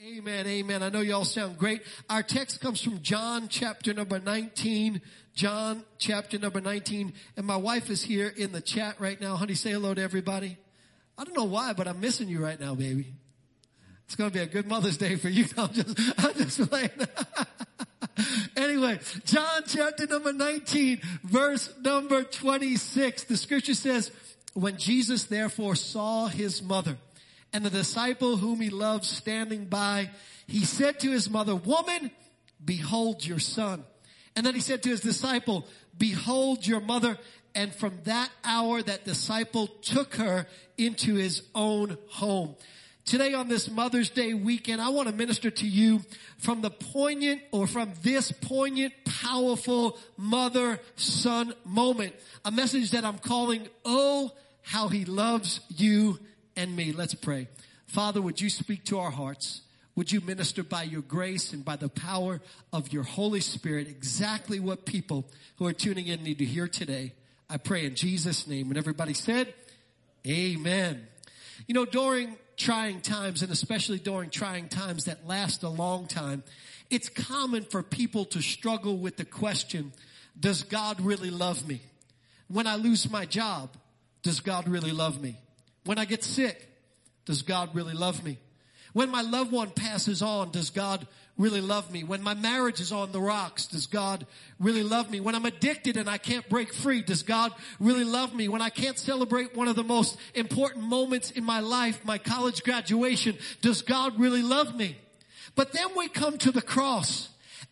Amen, amen. I know y'all sound great. Our text comes from John chapter number 19. John chapter number 19. And my wife is here in the chat right now. Honey, say hello to everybody. I don't know why, but I'm missing you right now, baby. It's going to be a good Mother's Day for you. I'm just, I'm just playing. anyway, John chapter number 19, verse number 26. The scripture says, when Jesus therefore saw his mother, and the disciple whom he loved standing by, he said to his mother, woman, behold your son. And then he said to his disciple, behold your mother. And from that hour, that disciple took her into his own home. Today on this Mother's Day weekend, I want to minister to you from the poignant or from this poignant, powerful mother-son moment. A message that I'm calling, Oh, how he loves you and me. Let's pray. Father, would you speak to our hearts? Would you minister by your grace and by the power of your Holy Spirit exactly what people who are tuning in need to hear today? I pray in Jesus' name. And everybody said, Amen. You know, during trying times, and especially during trying times that last a long time, it's common for people to struggle with the question, does God really love me? When I lose my job, does God really love me? When I get sick, does God really love me? When my loved one passes on, does God really love me? When my marriage is on the rocks, does God really love me? When I'm addicted and I can't break free, does God really love me? When I can't celebrate one of the most important moments in my life, my college graduation, does God really love me? But then we come to the cross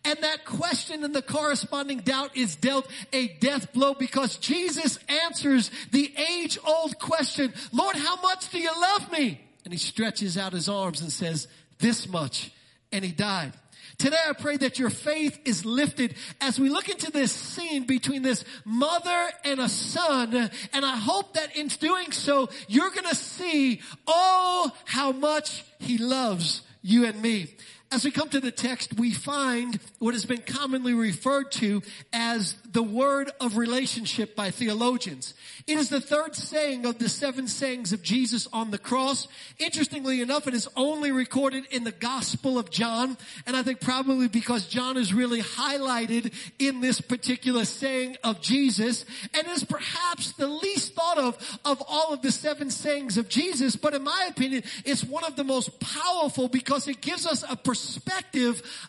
and that question and the corresponding doubt is dealt a death blow because Jesus answers the age old question, Lord, how much do you love me? And he stretches out his arms and says, this much. And he died. Today I pray that your faith is lifted as we look into this scene between this mother and a son. And I hope that in doing so, you're going to see, oh, how much he loves you and me. As we come to the text, we find what has been commonly referred to as the word of relationship by theologians. It is the third saying of the seven sayings of Jesus on the cross. Interestingly enough, it is only recorded in the Gospel of John, and I think probably because John is really highlighted in this particular saying of Jesus, and is perhaps the least thought of of all of the seven sayings of Jesus, but in my opinion, it's one of the most powerful because it gives us a perspective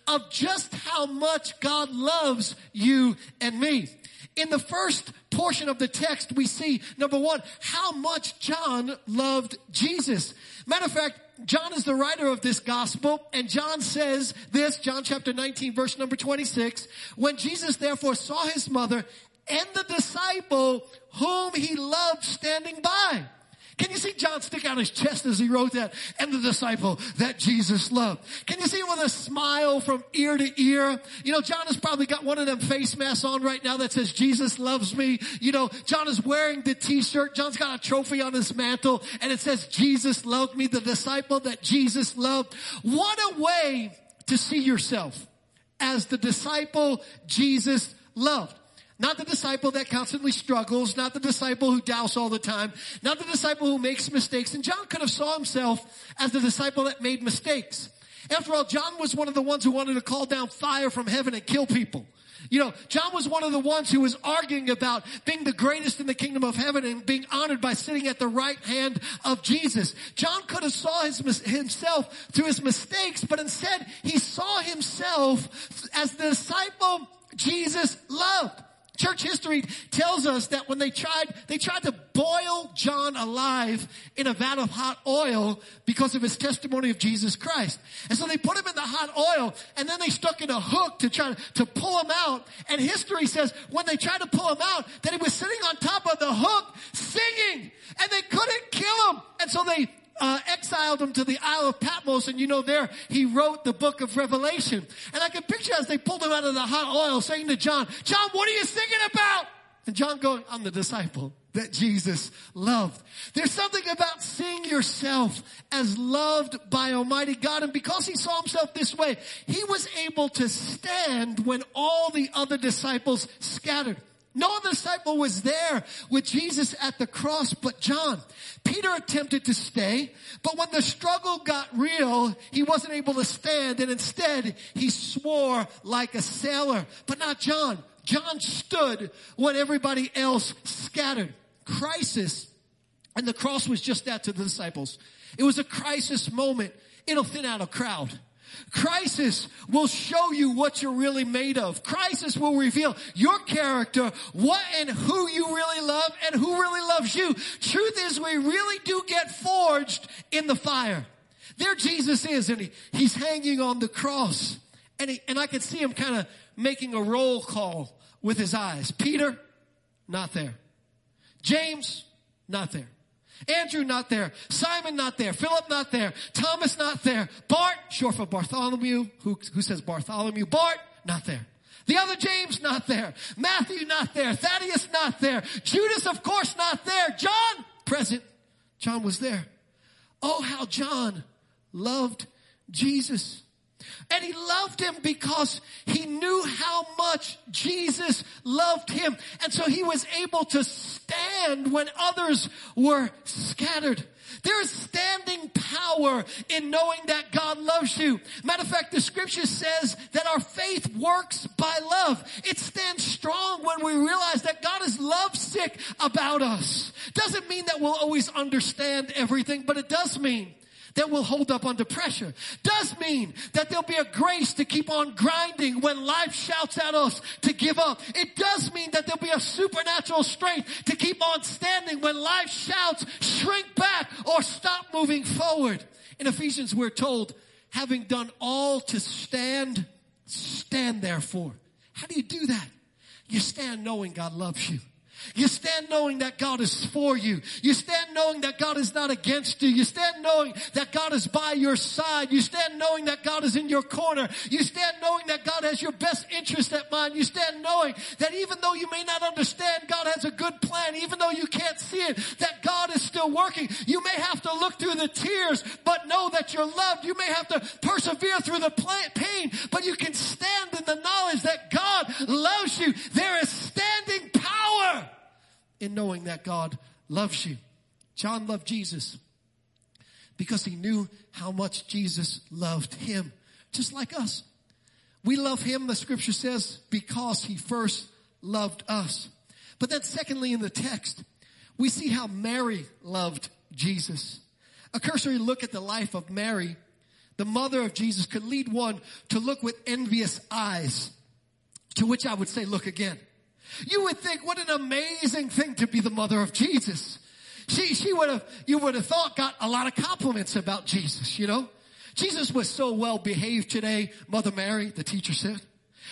of just how much God loves you and me. In the first portion of the text, we see, number one, how much John loved Jesus. Matter of fact, John is the writer of this gospel, and John says this, John chapter 19, verse number 26, when Jesus therefore saw his mother and the disciple whom he loved standing by. Can you see John stick out his chest as he wrote that? And the disciple that Jesus loved. Can you see him with a smile from ear to ear? You know, John has probably got one of them face masks on right now that says Jesus loves me. You know, John is wearing the t-shirt. John's got a trophy on his mantle and it says Jesus loved me, the disciple that Jesus loved. What a way to see yourself as the disciple Jesus loved. Not the disciple that constantly struggles, not the disciple who doubts all the time, not the disciple who makes mistakes. And John could have saw himself as the disciple that made mistakes. After all, John was one of the ones who wanted to call down fire from heaven and kill people. You know, John was one of the ones who was arguing about being the greatest in the kingdom of heaven and being honored by sitting at the right hand of Jesus. John could have saw his, himself through his mistakes, but instead he saw himself as the disciple Jesus loved. Church history tells us that when they tried, they tried to boil John alive in a vat of hot oil because of his testimony of Jesus Christ. And so they put him in the hot oil and then they stuck in a hook to try to pull him out. And history says when they tried to pull him out that he was sitting on top of the hook singing and they couldn't kill him. And so they uh, exiled him to the Isle of Patmos, and you know there he wrote the book of Revelation. And I can picture as they pulled him out of the hot oil, saying to John, "John, what are you singing about?" And John going, "I'm the disciple that Jesus loved." There's something about seeing yourself as loved by Almighty God, and because he saw himself this way, he was able to stand when all the other disciples scattered. No disciple was there with Jesus at the cross but John. Peter attempted to stay, but when the struggle got real, he wasn't able to stand and instead he swore like a sailor. But not John. John stood when everybody else scattered. Crisis. And the cross was just that to the disciples. It was a crisis moment. It'll thin out a crowd. Crisis will show you what you're really made of. Crisis will reveal your character, what and who you really love and who really loves you. Truth is we really do get forged in the fire. There Jesus is and he, he's hanging on the cross and he, and I can see him kind of making a roll call with his eyes. Peter, not there. James, not there. Andrew not there. Simon not there. Philip not there. Thomas not there. Bart, short for Bartholomew. Who, who says Bartholomew? Bart, not there. The other James not there. Matthew not there. Thaddeus not there. Judas of course not there. John, present. John was there. Oh, how John loved Jesus. And he loved him because he knew how much Jesus loved him. And so he was able to stand when others were scattered. There is standing power in knowing that God loves you. Matter of fact, the scripture says that our faith works by love. It stands strong when we realize that God is lovesick about us. Doesn't mean that we'll always understand everything, but it does mean that will hold up under pressure. Does mean that there'll be a grace to keep on grinding when life shouts at us to give up. It does mean that there'll be a supernatural strength to keep on standing when life shouts shrink back or stop moving forward. In Ephesians we're told, having done all to stand, stand therefore. How do you do that? You stand knowing God loves you. You stand knowing that God is for you. You stand knowing that God is not against you. You stand knowing that God is by your side. You stand knowing that God is in your corner. You stand knowing that God has your best interest at mind. You stand knowing that even though you may not understand, God has a good plan. Even though you can't see it, that God is still working. You may have to look through the tears, but know that you're loved. You may have to persevere through the pain, but you can stand in the knowledge that God loves you. There is standing power in knowing that God loves you. John loved Jesus because he knew how much Jesus loved him, just like us. We love him, the scripture says, because he first loved us. But then secondly in the text, we see how Mary loved Jesus. A cursory look at the life of Mary, the mother of Jesus, could lead one to look with envious eyes, to which I would say, look again. You would think, what an amazing thing to be the mother of Jesus. She, she would have, you would have thought got a lot of compliments about Jesus, you know? Jesus was so well behaved today, Mother Mary, the teacher said.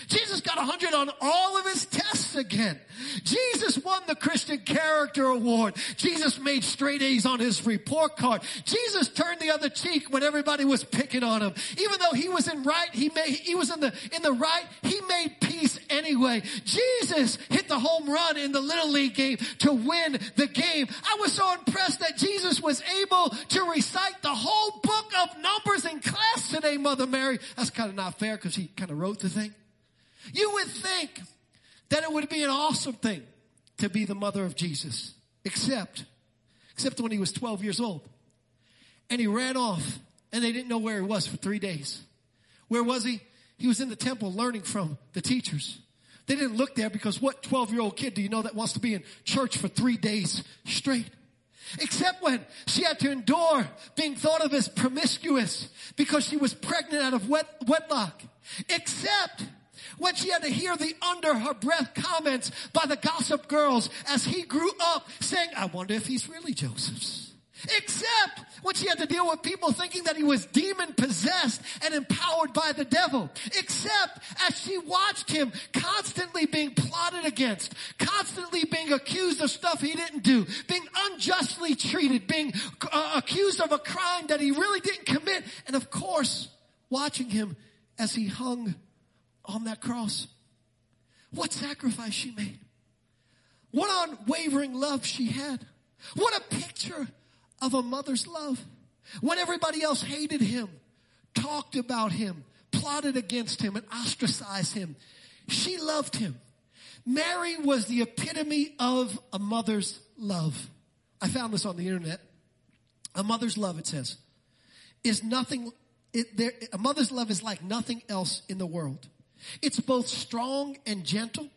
Jesus got 100 on all of his tests again. Jesus won the Christian Character Award. Jesus made straight A's on his report card. Jesus turned the other cheek when everybody was picking on him. Even though he was in right, he made, he was in the, in the right, he made peace anyway. Jesus hit the home run in the Little League game to win the game. I was so impressed that Jesus was able to recite the whole book of Numbers in class today, Mother Mary. That's kind of not fair because he kind of wrote the thing. You would think that it would be an awesome thing to be the mother of Jesus, except, except when he was 12 years old. And he ran off and they didn't know where he was for three days. Where was he? He was in the temple learning from the teachers. They didn't look there because what 12 year old kid do you know that wants to be in church for three days straight? Except when she had to endure being thought of as promiscuous because she was pregnant out of wet, wedlock. Except when she had to hear the under her breath comments by the gossip girls as he grew up saying, I wonder if he's really Joseph's. Except when she had to deal with people thinking that he was demon possessed and empowered by the devil. Except as she watched him constantly being plotted against, constantly being accused of stuff he didn't do, being unjustly treated, being uh, accused of a crime that he really didn't commit, and of course, watching him as he hung on that cross. What sacrifice she made. What unwavering love she had. What a picture of a mother's love. When everybody else hated him, talked about him, plotted against him, and ostracized him, she loved him Mary was the epitome of a mother's love. I found this on the internet. A mother's love, it says, is nothing, it, there, a mother's love is like nothing else in the world. It's both strong and gentle.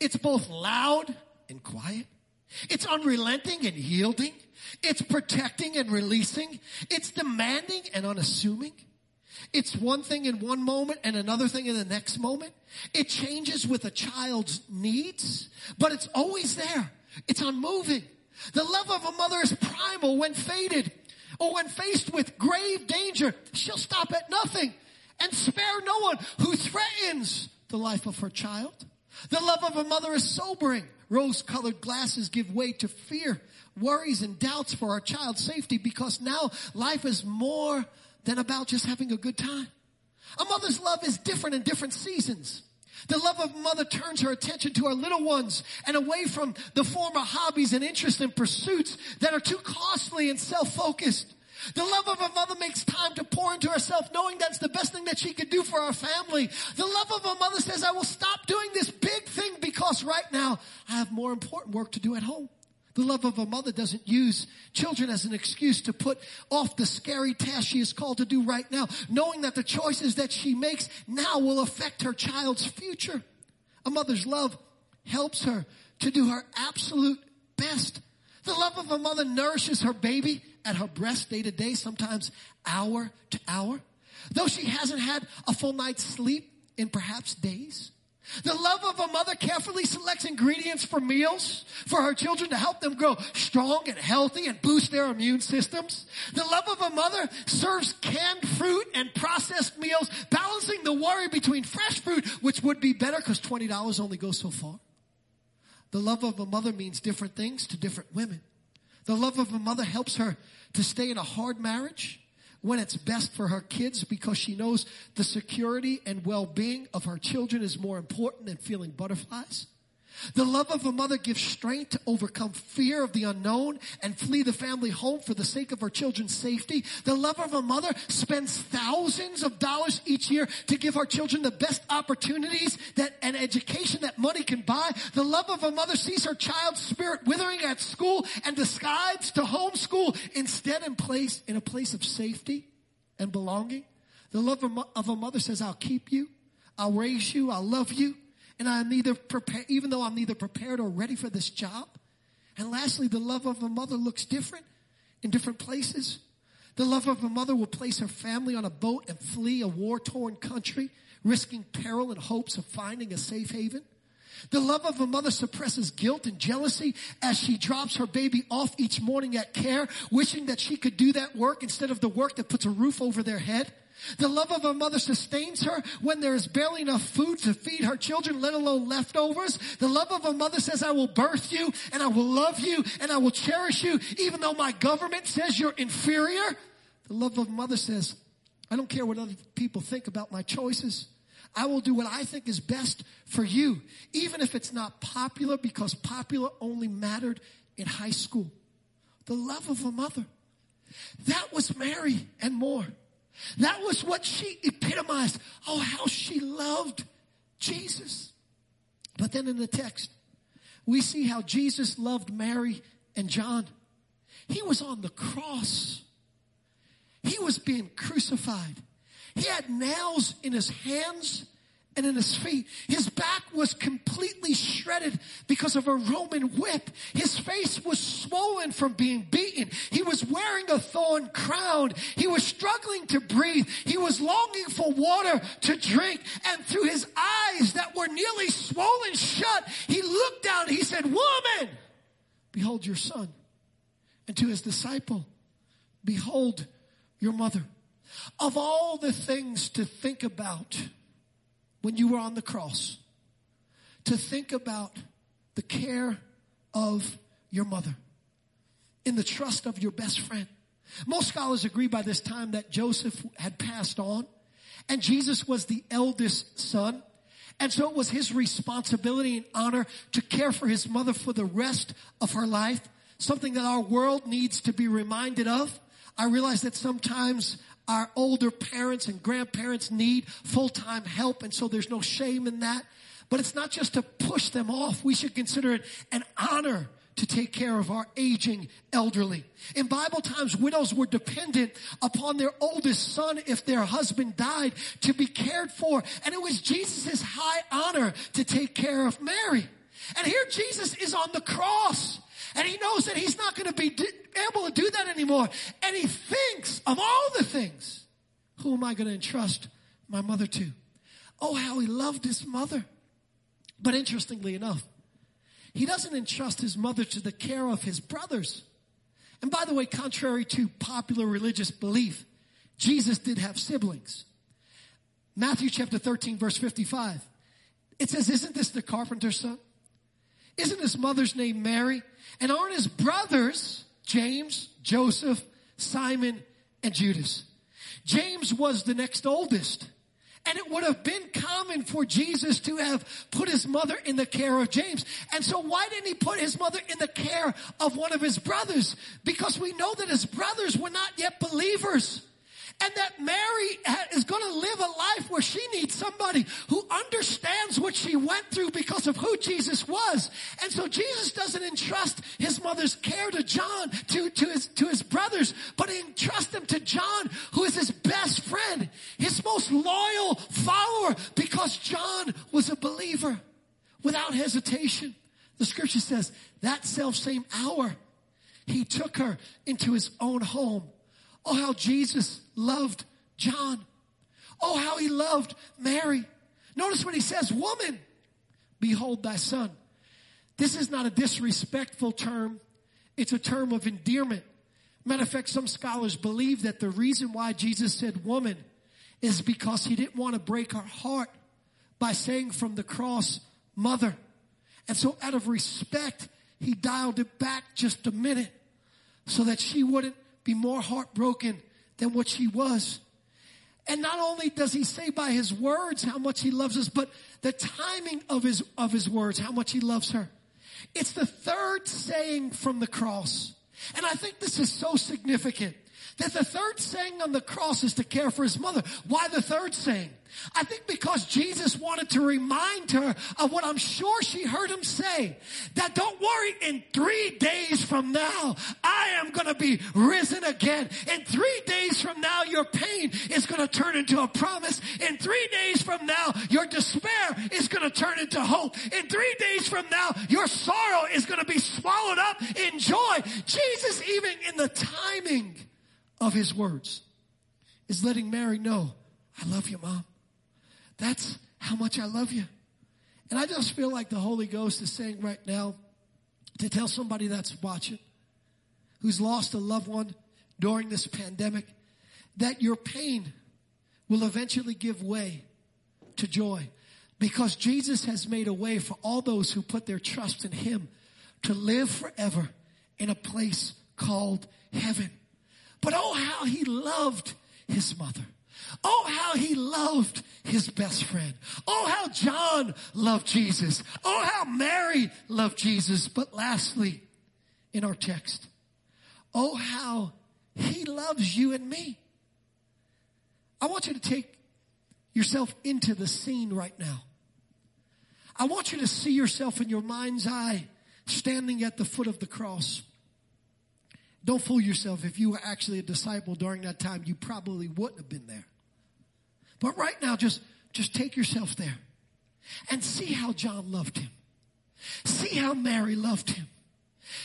It's both loud and quiet. It's unrelenting and yielding. It's protecting and releasing. It's demanding and unassuming. It's one thing in one moment and another thing in the next moment. It changes with a child's needs, but it's always there. It's unmoving. The love of a mother is primal when faded or when faced with grave danger. She'll stop at nothing and spare no one who threatens the life of her child. The love of a mother is sobering. Rose colored glasses give way to fear, worries, and doubts for our child's safety because now life is more than about just having a good time. A mother's love is different in different seasons. The love of mother turns her attention to her little ones and away from the former hobbies and interests and pursuits that are too costly and self-focused. The love of a mother makes time to pour into herself knowing that's the best thing that she could do for our family. The love of a mother says, I will stop doing this big thing because right now I have more important work to do at home. The love of a mother doesn't use children as an excuse to put off the scary task she is called to do right now, knowing that the choices that she makes now will affect her child's future. A mother's love helps her to do her absolute best. The love of a mother nourishes her baby at her breast day to day, sometimes hour to hour. Though she hasn't had a full night's sleep in perhaps days. The love of a mother carefully selects ingredients for meals for her children to help them grow strong and healthy and boost their immune systems. The love of a mother serves canned fruit and processed meals, balancing the worry between fresh fruit, which would be better because $20 only goes so far. The love of a mother means different things to different women. The love of a mother helps her to stay in a hard marriage when it's best for her kids because she knows the security and well-being of her children is more important than feeling butterflies. The love of a mother gives strength to overcome fear of the unknown and flee the family home for the sake of her children's safety. The love of a mother spends thousands of dollars each year to give our children the best opportunities that an education that money can buy. The love of a mother sees her child's spirit withering at school and decides to homeschool instead in place in a place of safety and belonging. The love of a mother says, I'll keep you. I'll raise you. I'll love you and I'm neither prepared, even though I'm neither prepared or ready for this job. And lastly, the love of a mother looks different in different places. The love of a mother will place her family on a boat and flee a war torn country, risking peril in hopes of finding a safe haven. The love of a mother suppresses guilt and jealousy as she drops her baby off each morning at care, wishing that she could do that work instead of the work that puts a roof over their head. The love of a mother sustains her when there is barely enough food to feed her children, let alone leftovers. The love of a mother says, I will birth you and I will love you and I will cherish you even though my government says you're inferior. The love of a mother says, I don't care what other people think about my choices. I will do what I think is best for you, even if it's not popular because popular only mattered in high school. The love of a mother. That was Mary and more. That was what she epitomized. Oh, how she loved Jesus. But then in the text, we see how Jesus loved Mary and John. He was on the cross. He was being crucified. He had nails in his hands and in his feet. His back was completely shredded because of a Roman whip. His face was swollen from being beaten. He was wearing a thorn crown. He was struggling to breathe. He was longing for water to drink. And through his eyes that were nearly swollen shut, he looked down. He said, woman, behold your son. And to his disciple, behold your mother. Of all the things to think about, when you were on the cross to think about the care of your mother in the trust of your best friend. Most scholars agree by this time that Joseph had passed on and Jesus was the eldest son. And so it was his responsibility and honor to care for his mother for the rest of her life. Something that our world needs to be reminded of. I realize that sometimes our older parents and grandparents need full-time help and so there's no shame in that. But it's not just to push them off. We should consider it an honor to take care of our aging elderly. In Bible times, widows were dependent upon their oldest son if their husband died to be cared for. And it was Jesus' high honor to take care of Mary. And here Jesus is on the cross. And he knows that he's not going to be able to do that anymore. And he thinks of all the things. Who am I going to entrust my mother to? Oh, how he loved his mother. But interestingly enough, he doesn't entrust his mother to the care of his brothers. And by the way, contrary to popular religious belief, Jesus did have siblings. Matthew chapter 13 verse 55. It says, isn't this the carpenter's son? Isn't his mother's name Mary? And aren't his brothers James, Joseph, Simon, and Judas? James was the next oldest. And it would have been common for Jesus to have put his mother in the care of James. And so why didn't he put his mother in the care of one of his brothers? Because we know that his brothers were not yet believers. And that Mary is going to live a life where she needs somebody who understands what she went through because of who Jesus was. And so Jesus doesn't entrust his mother's care to John, to, to his, to his brothers, but he entrusts them to John, who is his best friend, his most loyal follower, because John was a believer without hesitation. The scripture says that self same hour, he took her into his own home Oh, how Jesus loved John. Oh, how he loved Mary. Notice when he says, woman, behold thy son. This is not a disrespectful term. It's a term of endearment. Matter of fact, some scholars believe that the reason why Jesus said woman is because he didn't want to break her heart by saying from the cross, mother. And so out of respect, he dialed it back just a minute so that she wouldn't be more heartbroken than what she was. And not only does he say by his words how much he loves us, but the timing of his, of his words, how much he loves her. It's the third saying from the cross. And I think this is so significant that the third saying on the cross is to care for his mother. Why the third saying? I think because Jesus wanted to remind her of what I'm sure she heard him say. That don't worry, in three days from now, I am going to be risen again. In three days from now, your pain is going to turn into a promise. In three days from now, your despair is going to turn into hope. In three days from now, your sorrow is going to be swallowed up in joy. Jesus, even in the timing of his words is letting Mary know, I love you, mom. That's how much I love you. And I just feel like the Holy Ghost is saying right now to tell somebody that's watching, who's lost a loved one during this pandemic, that your pain will eventually give way to joy because Jesus has made a way for all those who put their trust in Him to live forever in a place called heaven. But oh, how he loved his mother. Oh, how he loved his best friend. Oh, how John loved Jesus. Oh, how Mary loved Jesus. But lastly, in our text, oh, how he loves you and me. I want you to take yourself into the scene right now. I want you to see yourself in your mind's eye standing at the foot of the cross. Don't fool yourself. If you were actually a disciple during that time, you probably wouldn't have been there. But right now, just, just take yourself there and see how John loved him. See how Mary loved him.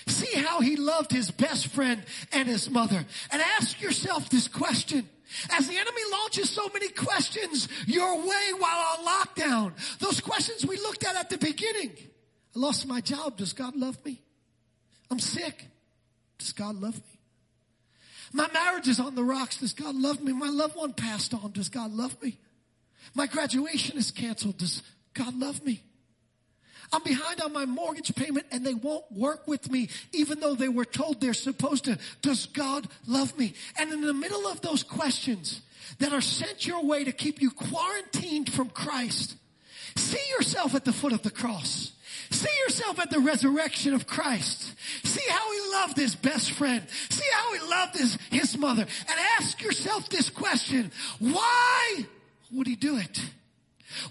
See how he loved his best friend and his mother. And ask yourself this question. As the enemy launches so many questions your way while on lockdown, those questions we looked at at the beginning. I lost my job. Does God love me? I'm sick. Does God love me? My marriage is on the rocks. Does God love me? My loved one passed on. Does God love me? My graduation is canceled. Does God love me? I'm behind on my mortgage payment and they won't work with me even though they were told they're supposed to. Does God love me? And in the middle of those questions that are sent your way to keep you quarantined from Christ, see yourself at the foot of the cross. See yourself at the resurrection of Christ. See how he loved his best friend. See how he loved his, his mother. And ask yourself this question. Why would he do it?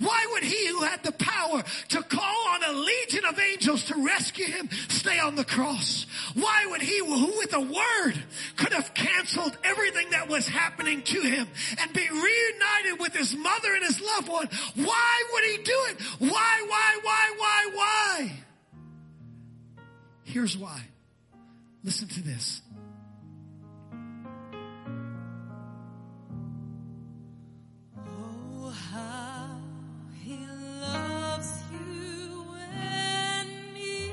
Why would he who had the power to call on a legion of angels to rescue him stay on the cross? Why would he who with a word could have canceled everything that was happening to him and be reunited with his mother and his loved one? Why would he do it? Why, why, Here's why. Listen to this. Oh, how he loves you and me.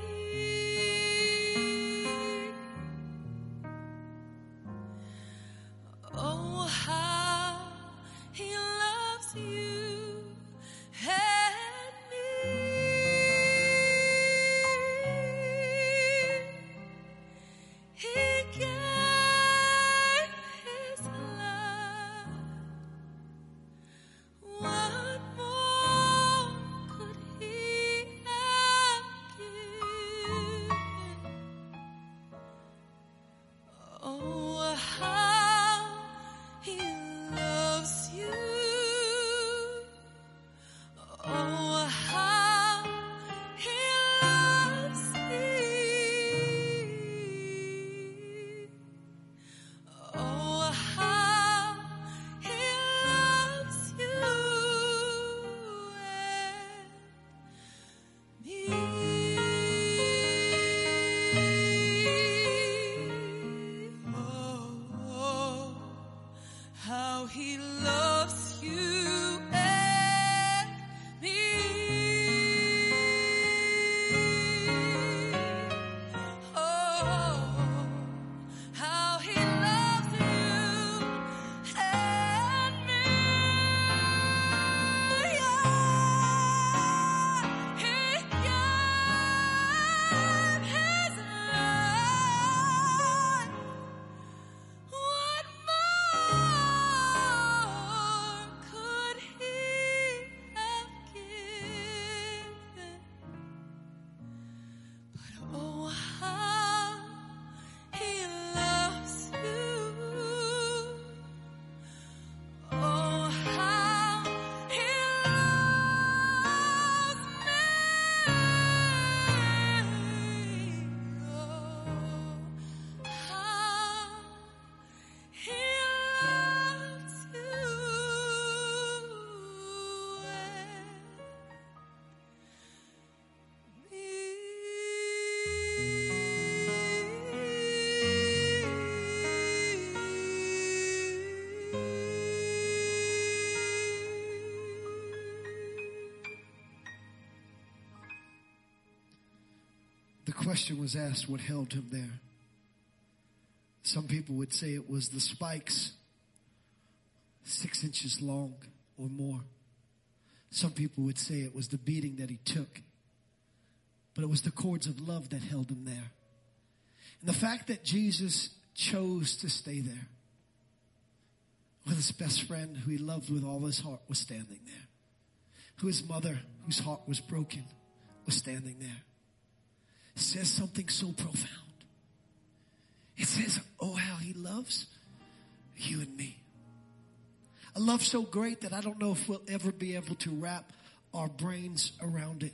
Oh, how he loves you question was asked what held him there. Some people would say it was the spikes, six inches long or more. Some people would say it was the beating that he took. But it was the cords of love that held him there. And the fact that Jesus chose to stay there with his best friend who he loved with all his heart was standing there. Who his mother, whose heart was broken, was standing there says something so profound. It says, Oh, how he loves you and me. A love so great that I don't know if we'll ever be able to wrap our brains around it.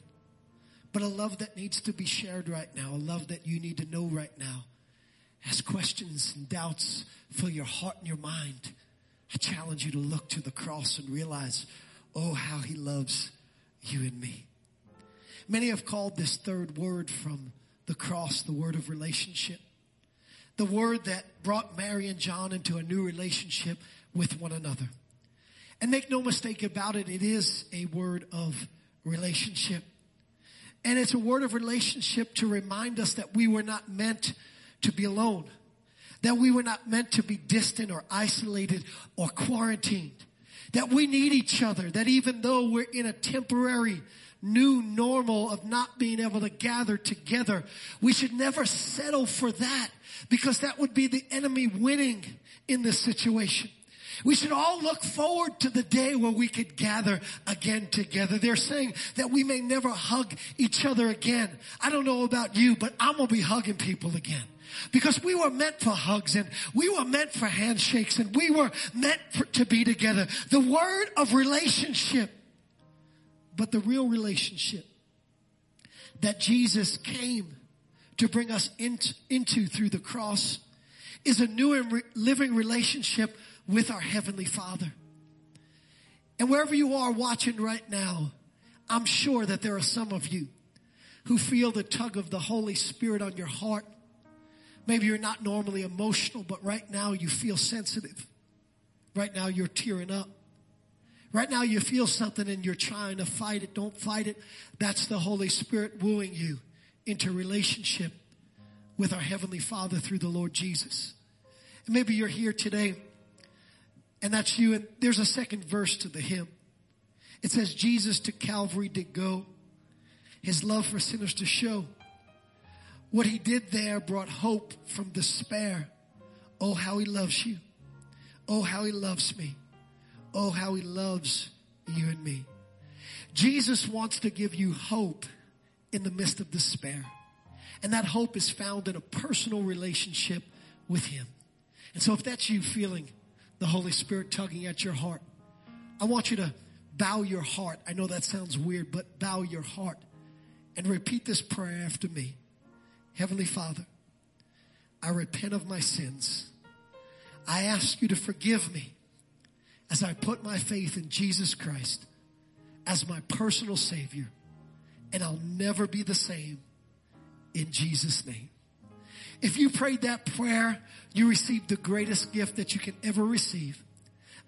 But a love that needs to be shared right now, a love that you need to know right now. As questions and doubts fill your heart and your mind, I challenge you to look to the cross and realize, oh, how he loves you and me. Many have called this third word from the cross the word of relationship. The word that brought Mary and John into a new relationship with one another. And make no mistake about it, it is a word of relationship. And it's a word of relationship to remind us that we were not meant to be alone. That we were not meant to be distant or isolated or quarantined. That we need each other. That even though we're in a temporary new normal of not being able to gather together, we should never settle for that because that would be the enemy winning in this situation. We should all look forward to the day where we could gather again together. They're saying that we may never hug each other again. I don't know about you, but I'm gonna be hugging people again. Because we were meant for hugs and we were meant for handshakes and we were meant for, to be together. The word of relationship, but the real relationship that Jesus came to bring us into, through the cross is a new and re- living relationship with our Heavenly Father. And wherever you are watching right now, I'm sure that there are some of you who feel the tug of the Holy Spirit on your heart. Maybe you're not normally emotional, but right now you feel sensitive. Right now you're tearing up. Right now you feel something and you're trying to fight it. Don't fight it. That's the Holy Spirit wooing you into relationship with our Heavenly Father through the Lord Jesus. And maybe you're here today and that's you. And there's a second verse to the hymn. It says, Jesus to Calvary did go, his love for sinners to show. What he did there brought hope from despair. Oh, how he loves you. Oh, how he loves me. Oh, how he loves you and me. Jesus wants to give you hope in the midst of despair. And that hope is found in a personal relationship with him. And so if that's you feeling the Holy Spirit tugging at your heart, I want you to bow your heart. I know that sounds weird, but bow your heart and repeat this prayer after me. Heavenly Father, I repent of my sins. I ask you to forgive me as I put my faith in Jesus Christ as my personal Savior, and I'll never be the same in Jesus' name. If you prayed that prayer, you received the greatest gift that you can ever receive.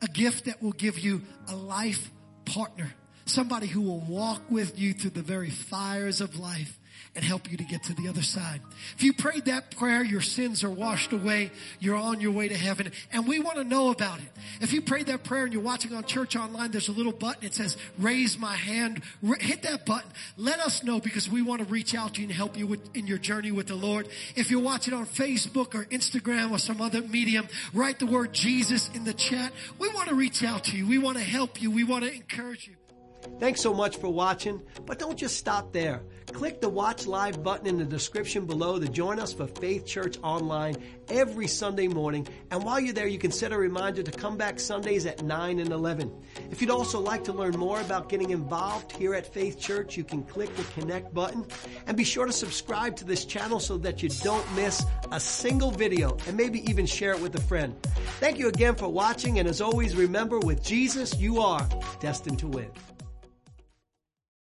A gift that will give you a life partner. Somebody who will walk with you through the very fires of life and help you to get to the other side. If you prayed that prayer, your sins are washed away. You're on your way to heaven and we want to know about it. If you prayed that prayer and you're watching on church online, there's a little button. It says raise my hand. Hit that button. Let us know because we want to reach out to you and help you with, in your journey with the Lord. If you're watching on Facebook or Instagram or some other medium, write the word Jesus in the chat. We want to reach out to you. We want to help you. We want to encourage you. Thanks so much for watching, but don't just stop there. Click the Watch Live button in the description below to join us for Faith Church Online every Sunday morning. And while you're there, you can set a reminder to come back Sundays at 9 and 11. If you'd also like to learn more about getting involved here at Faith Church, you can click the Connect button and be sure to subscribe to this channel so that you don't miss a single video and maybe even share it with a friend. Thank you again for watching, and as always, remember with Jesus, you are destined to win.